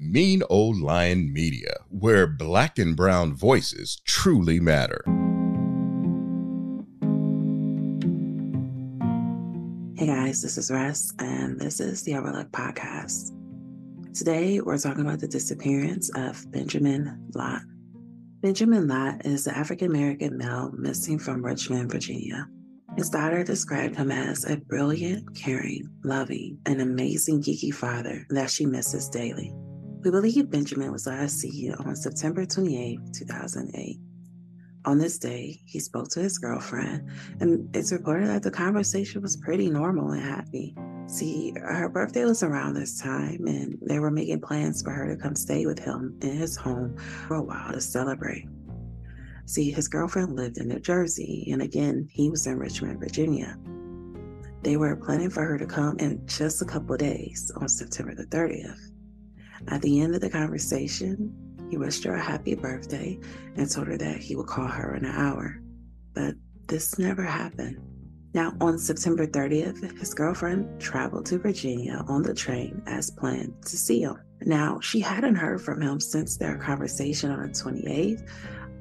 Mean Old Lion Media, where black and brown voices truly matter. Hey guys, this is Russ, and this is the Overlook Podcast. Today, we're talking about the disappearance of Benjamin Lott. Benjamin Lott is the African American male missing from Richmond, Virginia. His daughter described him as a brilliant, caring, loving, and amazing geeky father that she misses daily. We believe Benjamin was last seen on September 28, 2008. On this day, he spoke to his girlfriend, and it's reported that the conversation was pretty normal and happy. See, her birthday was around this time, and they were making plans for her to come stay with him in his home for a while to celebrate. See, his girlfriend lived in New Jersey, and again, he was in Richmond, Virginia. They were planning for her to come in just a couple days on September the 30th. At the end of the conversation, he wished her a happy birthday and told her that he would call her in an hour. But this never happened. Now, on September 30th, his girlfriend traveled to Virginia on the train as planned to see him. Now, she hadn't heard from him since their conversation on the 28th,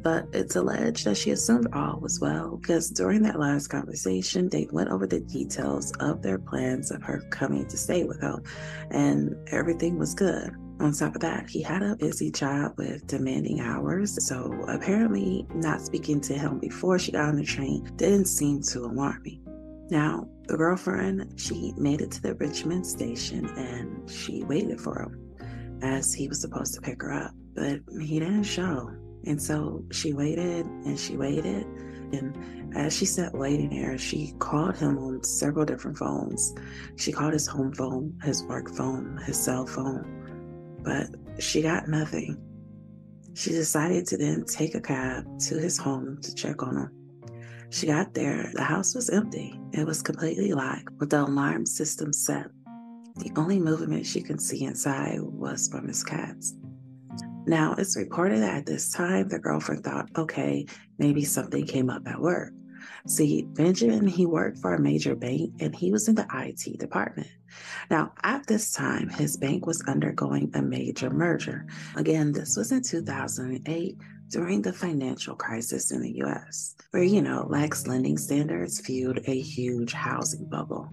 but it's alleged that she assumed all was well because during that last conversation, they went over the details of their plans of her coming to stay with him, and everything was good. On top of that, he had a busy job with demanding hours, so apparently, not speaking to him before she got on the train didn't seem to alarm me. Now, the girlfriend, she made it to the Richmond station and she waited for him as he was supposed to pick her up, but he didn't show. And so she waited and she waited. And as she sat waiting there, she called him on several different phones. She called his home phone, his work phone, his cell phone, but she got nothing. She decided to then take a cab to his home to check on him. She got there, the house was empty. It was completely locked with the alarm system set. The only movement she could see inside was from his cats. Now, it's reported that at this time, the girlfriend thought, okay, maybe something came up at work. See, Benjamin, he worked for a major bank and he was in the IT department. Now, at this time, his bank was undergoing a major merger. Again, this was in 2008 during the financial crisis in the US, where, you know, lax lending standards fueled a huge housing bubble.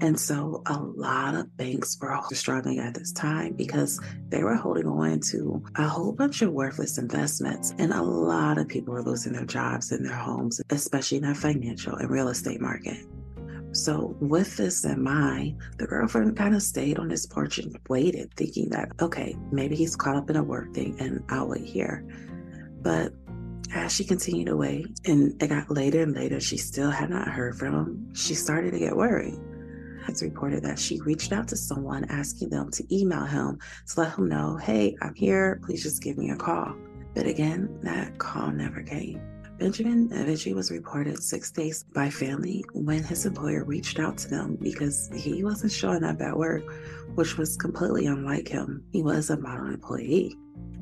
And so a lot of banks were struggling at this time because they were holding on to a whole bunch of worthless investments. And a lot of people were losing their jobs and their homes, especially in the financial and real estate market. So, with this in mind, the girlfriend kind of stayed on his porch and waited, thinking that, okay, maybe he's caught up in a work thing and I'll wait here. But as she continued to wait, and it got later and later, she still had not heard from him. She started to get worried. It's reported that she reached out to someone asking them to email him to let him know, hey, I'm here. Please just give me a call. But again, that call never came. Benjamin eventually was reported six days by family when his employer reached out to them because he wasn't showing up at work, which was completely unlike him. He was a model employee.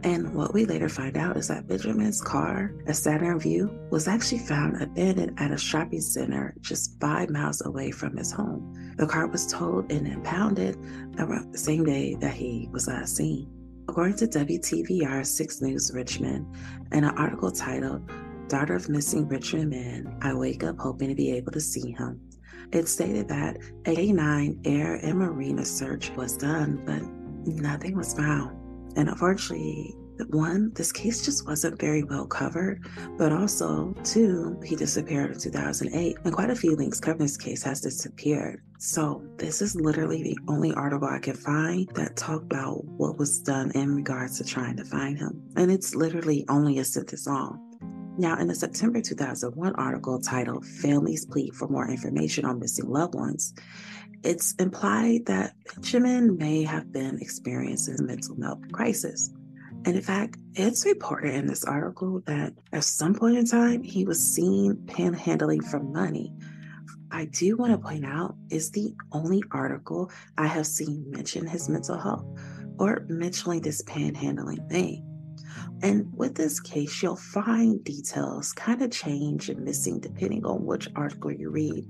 And what we later find out is that Benjamin's car, a Saturn Vue, was actually found abandoned at a shopping center just five miles away from his home. The car was towed and impounded around the same day that he was last seen. According to WTVR 6 News Richmond, in an article titled Daughter of Missing Richmond Man, I Wake Up Hoping to Be Able to See Him. It stated that a K9 air and marina search was done, but nothing was found. And unfortunately, one, this case just wasn't very well covered, but also, two, he disappeared in 2008, and quite a few links covering this case has disappeared. So, this is literally the only article I can find that talked about what was done in regards to trying to find him. And it's literally only a sentence long. Now, in a September 2001 article titled Families Plead for More Information on Missing Loved Ones, it's implied that Benjamin may have been experiencing a mental health crisis. And in fact, it's reported in this article that at some point in time, he was seen panhandling for money. I do want to point out is the only article I have seen mention his mental health or mentioning this panhandling thing. And with this case, you'll find details kind of change and missing depending on which article you read.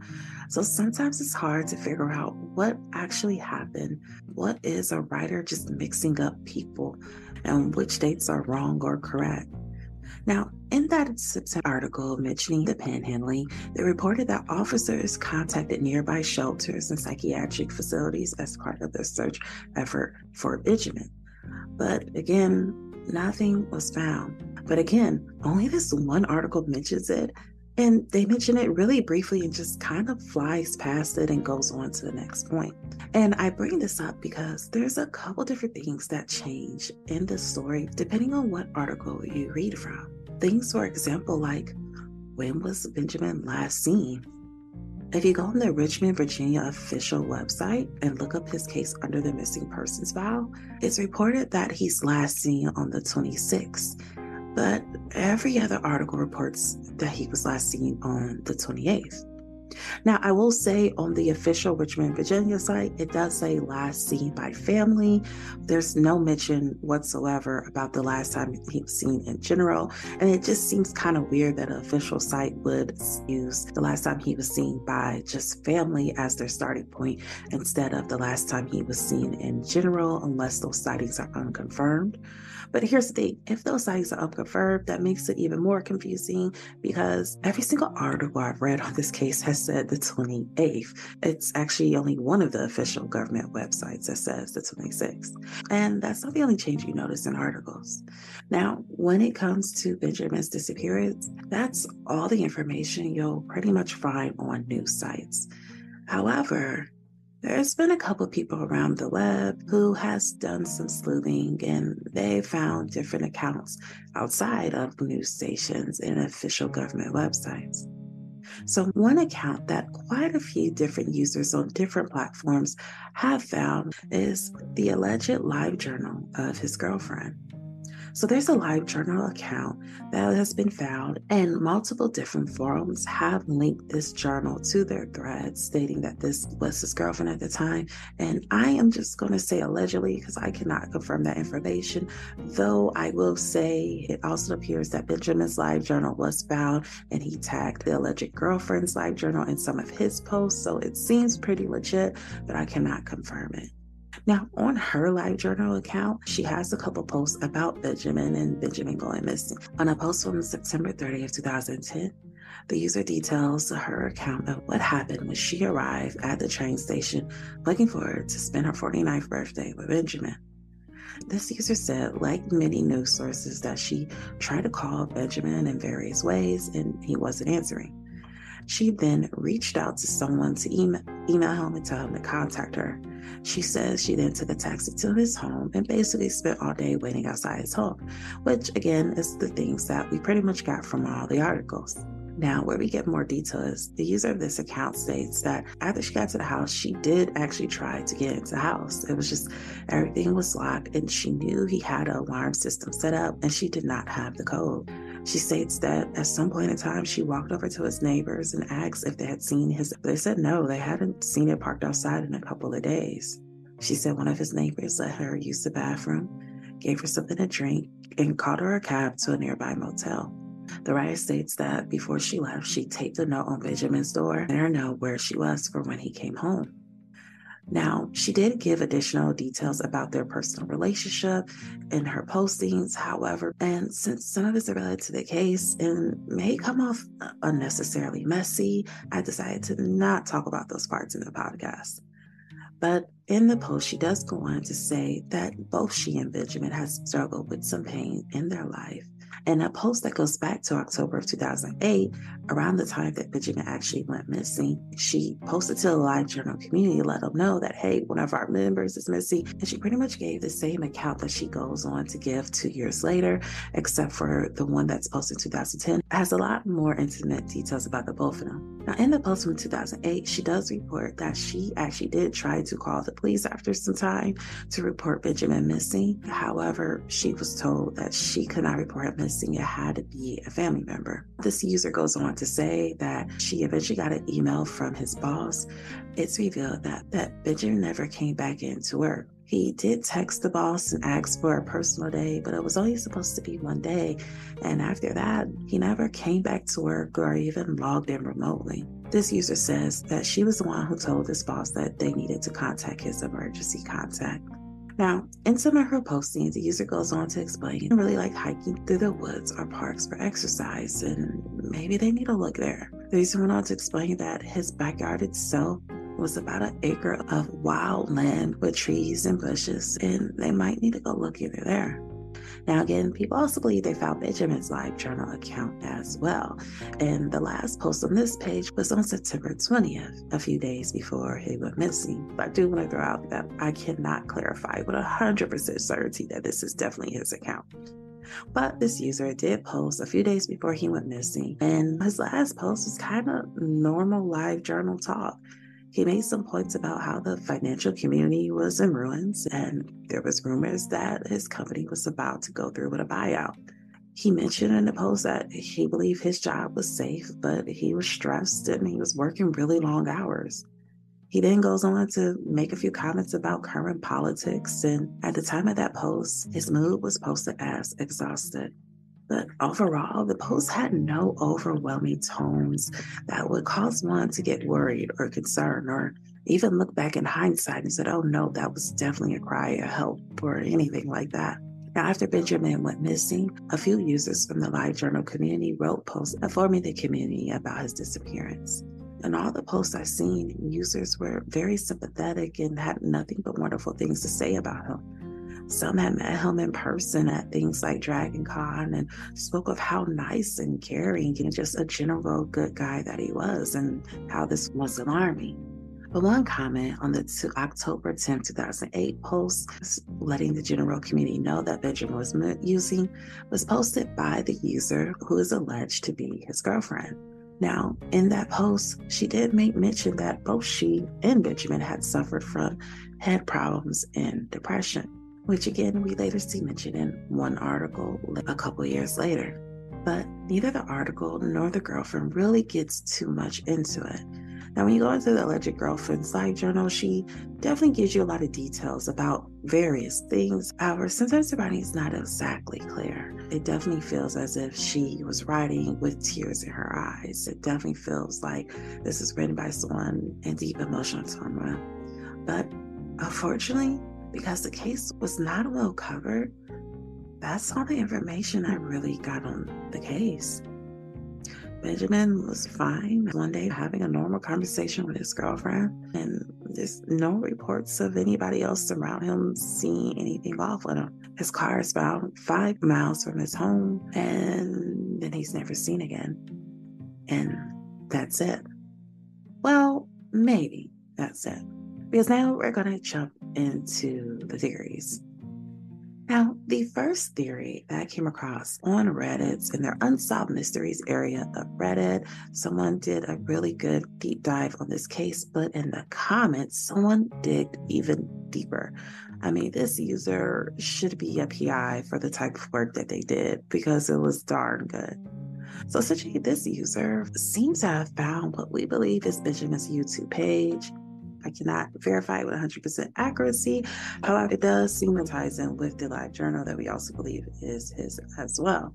So sometimes it's hard to figure out what actually happened. What is a writer just mixing up people and which dates are wrong or correct? Now, in that September article mentioning the panhandling, they reported that officers contacted nearby shelters and psychiatric facilities as part of their search effort for Benjamin. But again, nothing was found. But again, only this one article mentions it, and they mention it really briefly and just kind of flies past it and goes on to the next point. And I bring this up because there's a couple different things that change in the story depending on what article you read from. Things, for example, like when was Benjamin last seen? If you go on the Richmond, Virginia official website and look up his case under the missing persons file, it's reported that he's last seen on the 26th. But every other article reports that he was last seen on the 28th. Now, I will say on the official Richmond, Virginia site, it does say last seen by family. There's no mention whatsoever about the last time he was seen in general. And it just seems kind of weird that an official site would use the last time he was seen by just family as their starting point instead of the last time he was seen in general, unless those sightings are unconfirmed. But here's the thing if those sightings are unconfirmed, that makes it even more confusing because every single article I've read on this case has said the 28th. It's actually only one of the official government websites that says the 26th. And that's not the only change you notice in articles. Now, when it comes to Benjamin's disappearance, that's all the information you'll pretty much find on news sites. However, there's been a couple people around the web who has done some sleuthing and they found different accounts outside of news stations and official government websites. So, one account that quite a few different users on different platforms have found is the alleged live journal of his girlfriend. So there's a live journal account that has been found, and multiple different forums have linked this journal to their threads, stating that this was his girlfriend at the time. And I am just going to say allegedly because I cannot confirm that information, though I will say it also appears that Benjamin's live journal was found and he tagged the alleged girlfriend's live journal in some of his posts. So it seems pretty legit, but I cannot confirm it. Now, on her live journal account, she has a couple posts about Benjamin and Benjamin going missing. On a post from September 30th, 2010, the user details her account of what happened when she arrived at the train station looking forward to spend her 49th birthday with Benjamin. This user said, like many news sources, that she tried to call Benjamin in various ways and he wasn't answering. She then reached out to someone to email, him and tell him to contact her. She says she then took a taxi to his home and basically spent all day waiting outside his home, which again is the things that we pretty much got from all the articles. Now, where we get more details, the user of this account states that after she got to the house, she did actually try to get into the house. It was just everything was locked, and she knew he had an alarm system set up, and she did not have the code. She states that at some point in time, she walked over to his neighbors and asked if they had seen his. They said no, they hadn't seen it parked outside in a couple of days. She said one of his neighbors let her use the bathroom, gave her something to drink, and called her a cab to a nearby motel. The writer states that before she left, she taped a note on Benjamin's door and her note where she was for when he came home. Now, she did give additional details about their personal relationship in her postings, however, and since some of this is related to the case and may come off unnecessarily messy, I decided to not talk about those parts in the podcast. But in the post, she does go on to say that both she and Benjamin has struggled with some pain in their life and a post that goes back to October of 2008, around the time that Benjamin actually went missing, she posted to the live journal community, let them know that, hey, one of our members is missing. And she pretty much gave the same account that she goes on to give two years later, except for the one that's posted in 2010. It has a lot more intimate details about the both of them. Now, in the post from 2008, she does report that she actually did try to call the police after some time to report Benjamin missing. However, she was told that she could not report him it had to be a family member. This user goes on to say that she eventually got an email from his boss. It's revealed that, that Benjamin never came back into work. He did text the boss and ask for a personal day, but it was only supposed to be one day. And after that, he never came back to work or even logged in remotely. This user says that she was the one who told his boss that they needed to contact his emergency contact. Now, in some of her postings, the user goes on to explain they really like hiking through the woods or parks for exercise, and maybe they need to look there. The user went on to explain that his backyard itself was about an acre of wild land with trees and bushes, and they might need to go look either there. Now, again, people also believe they found Benjamin's live journal account as well. And the last post on this page was on September 20th, a few days before he went missing. But I do want to throw out that I cannot clarify with 100% certainty that this is definitely his account. But this user did post a few days before he went missing, and his last post was kind of normal live journal talk. He made some points about how the financial community was in ruins, and there was rumors that his company was about to go through with a buyout. He mentioned in the post that he believed his job was safe, but he was stressed and he was working really long hours. He then goes on to make a few comments about current politics, and at the time of that post, his mood was posted as exhausted. But overall, the post had no overwhelming tones that would cause one to get worried or concerned or even look back in hindsight and said, oh no, that was definitely a cry of help or anything like that. Now, after Benjamin went missing, a few users from the Live Journal community wrote posts informing the community about his disappearance. And all the posts I've seen, users were very sympathetic and had nothing but wonderful things to say about him. Some had met him in person at things like Dragon Con and spoke of how nice and caring and just a general good guy that he was and how this was alarming. But one comment on the October 10, 2008 post, letting the general community know that Benjamin was using, was posted by the user who is alleged to be his girlfriend. Now, in that post, she did make mention that both she and Benjamin had suffered from head problems and depression which again we later see mentioned in one article a couple years later. But neither the article nor the girlfriend really gets too much into it. Now, when you go into the alleged girlfriend's live journal, she definitely gives you a lot of details about various things. However, sometimes the writing is not exactly clear. It definitely feels as if she was writing with tears in her eyes. It definitely feels like this is written by someone in deep emotional trauma. But unfortunately, because the case was not well covered, that's all the information I really got on the case. Benjamin was fine one day having a normal conversation with his girlfriend, and there's no reports of anybody else around him seeing anything off with him. His car is found five miles from his home, and then he's never seen again. And that's it. Well, maybe that's it. Because now we're going to jump into the theories. Now, the first theory that I came across on Reddit in their Unsolved Mysteries area of Reddit, someone did a really good deep dive on this case, but in the comments, someone digged even deeper. I mean, this user should be a PI for the type of work that they did because it was darn good. So, essentially, this user seems to have found what we believe is Benjamin's YouTube page I cannot verify it with 100% accuracy. However, it does seem to ties in with the live journal that we also believe is his as well.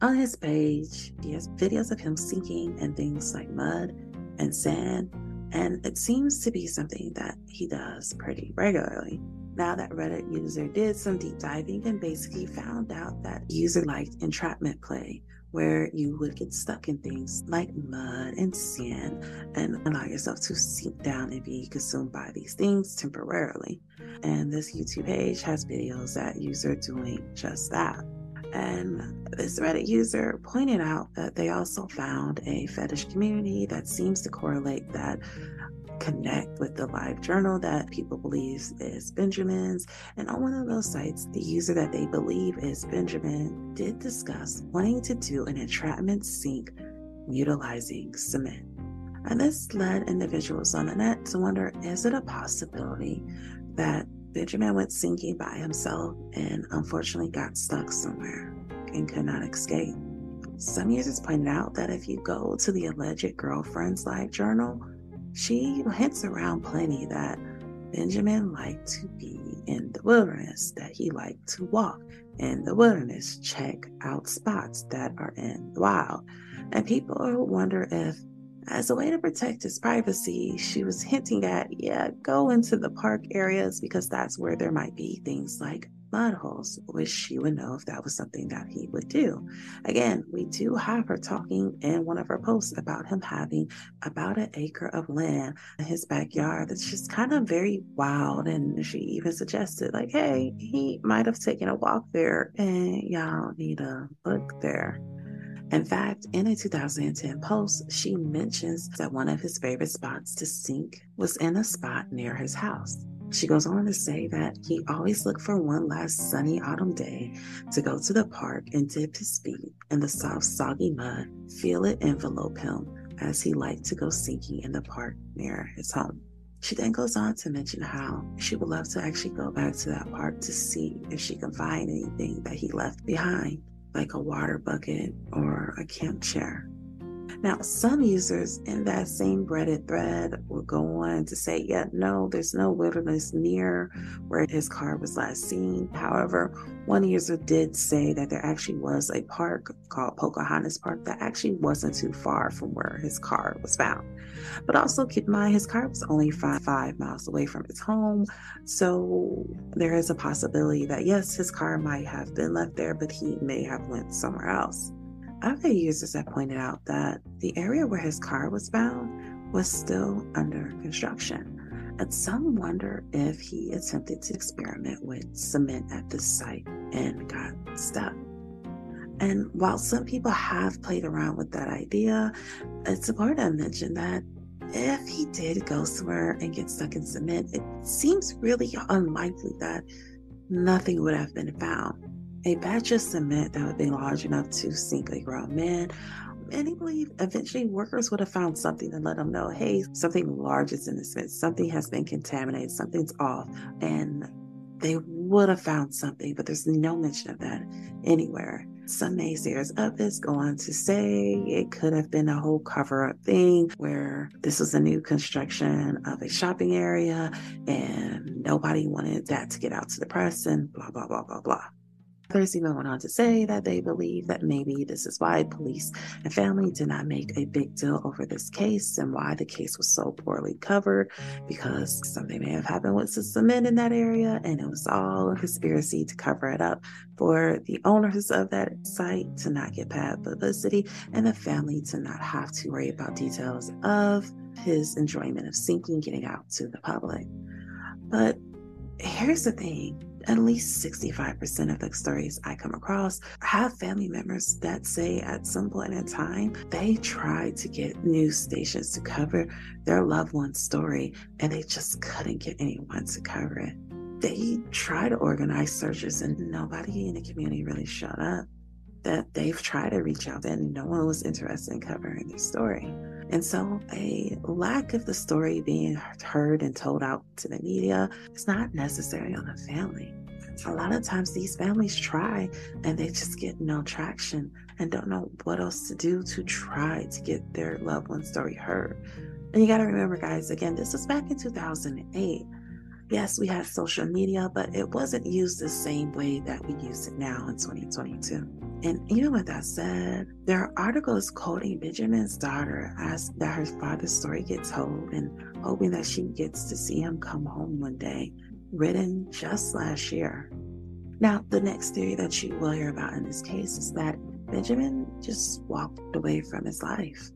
On his page, he has videos of him sinking in things like mud and sand, and it seems to be something that he does pretty regularly. Now that Reddit user did some deep diving and basically found out that user liked entrapment play, where you would get stuck in things like mud and sand and allow yourself to sink down and be consumed by these things temporarily. And this YouTube page has videos that user doing just that. And this Reddit user pointed out that they also found a fetish community that seems to correlate that connect with the live journal that people believe is Benjamin's. And on one of those sites, the user that they believe is Benjamin did discuss wanting to do an entrapment sink utilizing cement. And this led individuals on the net to wonder is it a possibility that Benjamin went sinking by himself and unfortunately got stuck somewhere and could not escape? Some users pointed out that if you go to the alleged girlfriend's live journal, she hints around plenty that Benjamin liked to be in the wilderness, that he liked to walk in the wilderness, check out spots that are in the wild. And people wonder if, as a way to protect his privacy, she was hinting at, yeah, go into the park areas because that's where there might be things like mud holes, which she would know if that was something that he would do. Again, we do have her talking in one of her posts about him having about an acre of land in his backyard that's just kind of very wild. And she even suggested, like, hey, he might have taken a walk there and y'all need to look there. In fact, in a 2010 post, she mentions that one of his favorite spots to sink was in a spot near his house. She goes on to say that he always looked for one last sunny autumn day to go to the park and dip his feet in the soft, soggy mud, feel it envelope him as he liked to go sinking in the park near his home. She then goes on to mention how she would love to actually go back to that park to see if she can find anything that he left behind, like a water bucket or a camp chair. Now, some users in that same Reddit thread will go on to say, yeah, no, there's no wilderness near where his car was last seen. However, one user did say that there actually was a park called Pocahontas Park that actually wasn't too far from where his car was found. But also keep in mind, his car was only five, five miles away from his home. So there is a possibility that, yes, his car might have been left there, but he may have went somewhere else. Other users have pointed out that the area where his car was found was still under construction, and some wonder if he attempted to experiment with cement at this site and got stuck. And while some people have played around with that idea, it's important to mention that if he did go somewhere and get stuck in cement, it seems really unlikely that nothing would have been found a batch of cement that would be large enough to sink a grown man. Many believe eventually workers would have found something to let them know, hey, something large is in the cement, something has been contaminated, something's off, and they would have found something, but there's no mention of that anywhere. Some naysayers of this go on to say it could have been a whole cover up thing where this was a new construction of a shopping area and nobody wanted that to get out to the press and blah, blah, blah, blah, blah. Others even went on to say that they believe that maybe this is why police and family did not make a big deal over this case and why the case was so poorly covered because something may have happened with some cement in that area and it was all a conspiracy to cover it up for the owners of that site to not get bad publicity and the family to not have to worry about details of his enjoyment of sinking getting out to the public. But here's the thing at least 65% of the stories I come across have family members that say at some point in time they tried to get news stations to cover their loved one's story and they just couldn't get anyone to cover it. They tried to organize searches and nobody in the community really showed up. That they've tried to reach out and no one was interested in covering their story. And so, a lack of the story being heard and told out to the media is not necessarily on the family. A lot of times, these families try and they just get no traction and don't know what else to do to try to get their loved one's story heard. And you got to remember, guys, again, this was back in 2008. Yes, we had social media, but it wasn't used the same way that we use it now in 2022. And even with that said, there are articles quoting Benjamin's daughter as that her father's story gets told and hoping that she gets to see him come home one day, written just last year. Now, the next theory that you will hear about in this case is that Benjamin just walked away from his life.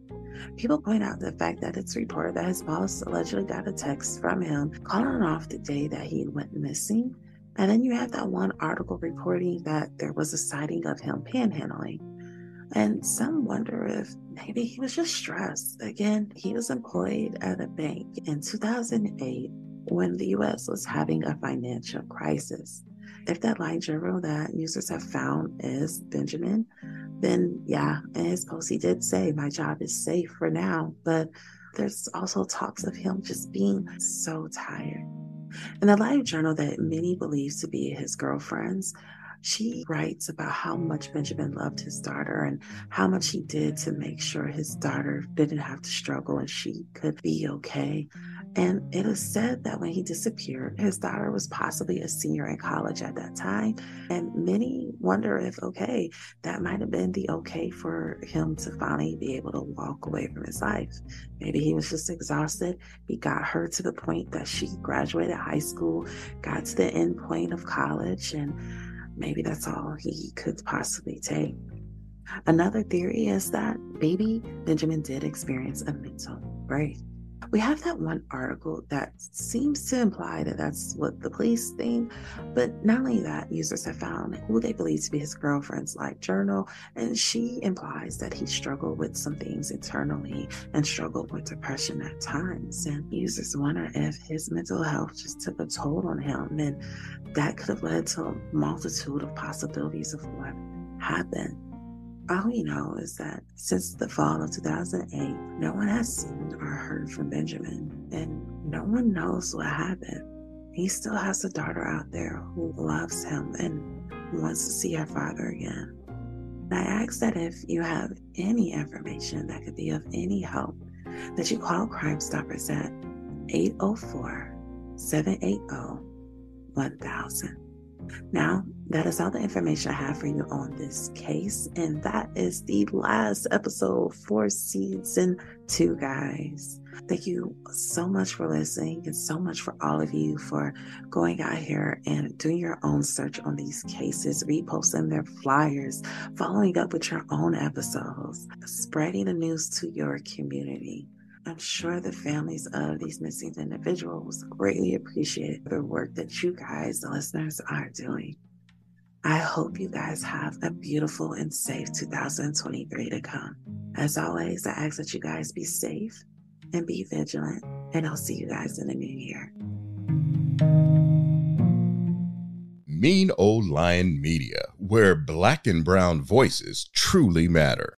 People point out the fact that it's reported that his boss allegedly got a text from him calling off the day that he went missing and then you have that one article reporting that there was a sighting of him panhandling. And some wonder if maybe he was just stressed. Again, he was employed at a bank in 2008 when the US was having a financial crisis. If that live journal that users have found is Benjamin, then yeah, in his post he did say, My job is safe for now. But there's also talks of him just being so tired. In the live journal that many believe to be his girlfriend's, She writes about how much Benjamin loved his daughter and how much he did to make sure his daughter didn't have to struggle and she could be okay. And it is said that when he disappeared, his daughter was possibly a senior in college at that time. And many wonder if, okay, that might have been the okay for him to finally be able to walk away from his life. Maybe he was just exhausted. He got her to the point that she graduated high school, got to the end point of college, and maybe that's all he could possibly take. Another theory is that maybe Benjamin did experience a mental break we have that one article that seems to imply that that's what the police think. But not only that, users have found who they believe to be his girlfriend's live journal, and she implies that he struggled with some things internally and struggled with depression at times. And users wonder if his mental health just took a toll on him, and that could have led to a multitude of possibilities of what happened. All we know is that since the fall of 2008, no one has seen or heard from Benjamin, and no one knows what happened. He still has a daughter out there who loves him and wants to see her father again. I ask that if you have any information that could be of any help, that you call Crime Stoppers at 804 780 1000. Now, that is all the information I have for you on this case. And that is the last episode for season two, guys. Thank you so much for listening and so much for all of you for going out here and doing your own search on these cases, reposting their flyers, following up with your own episodes, spreading the news to your community. I'm sure the families of these missing individuals greatly appreciate the work that you guys, the listeners, are doing. I hope you guys have a beautiful and safe 2023 to come. As always, I ask that you guys be safe and be vigilant, and I'll see you guys in the new year. Mean Old Lion Media, where black and brown voices truly matter.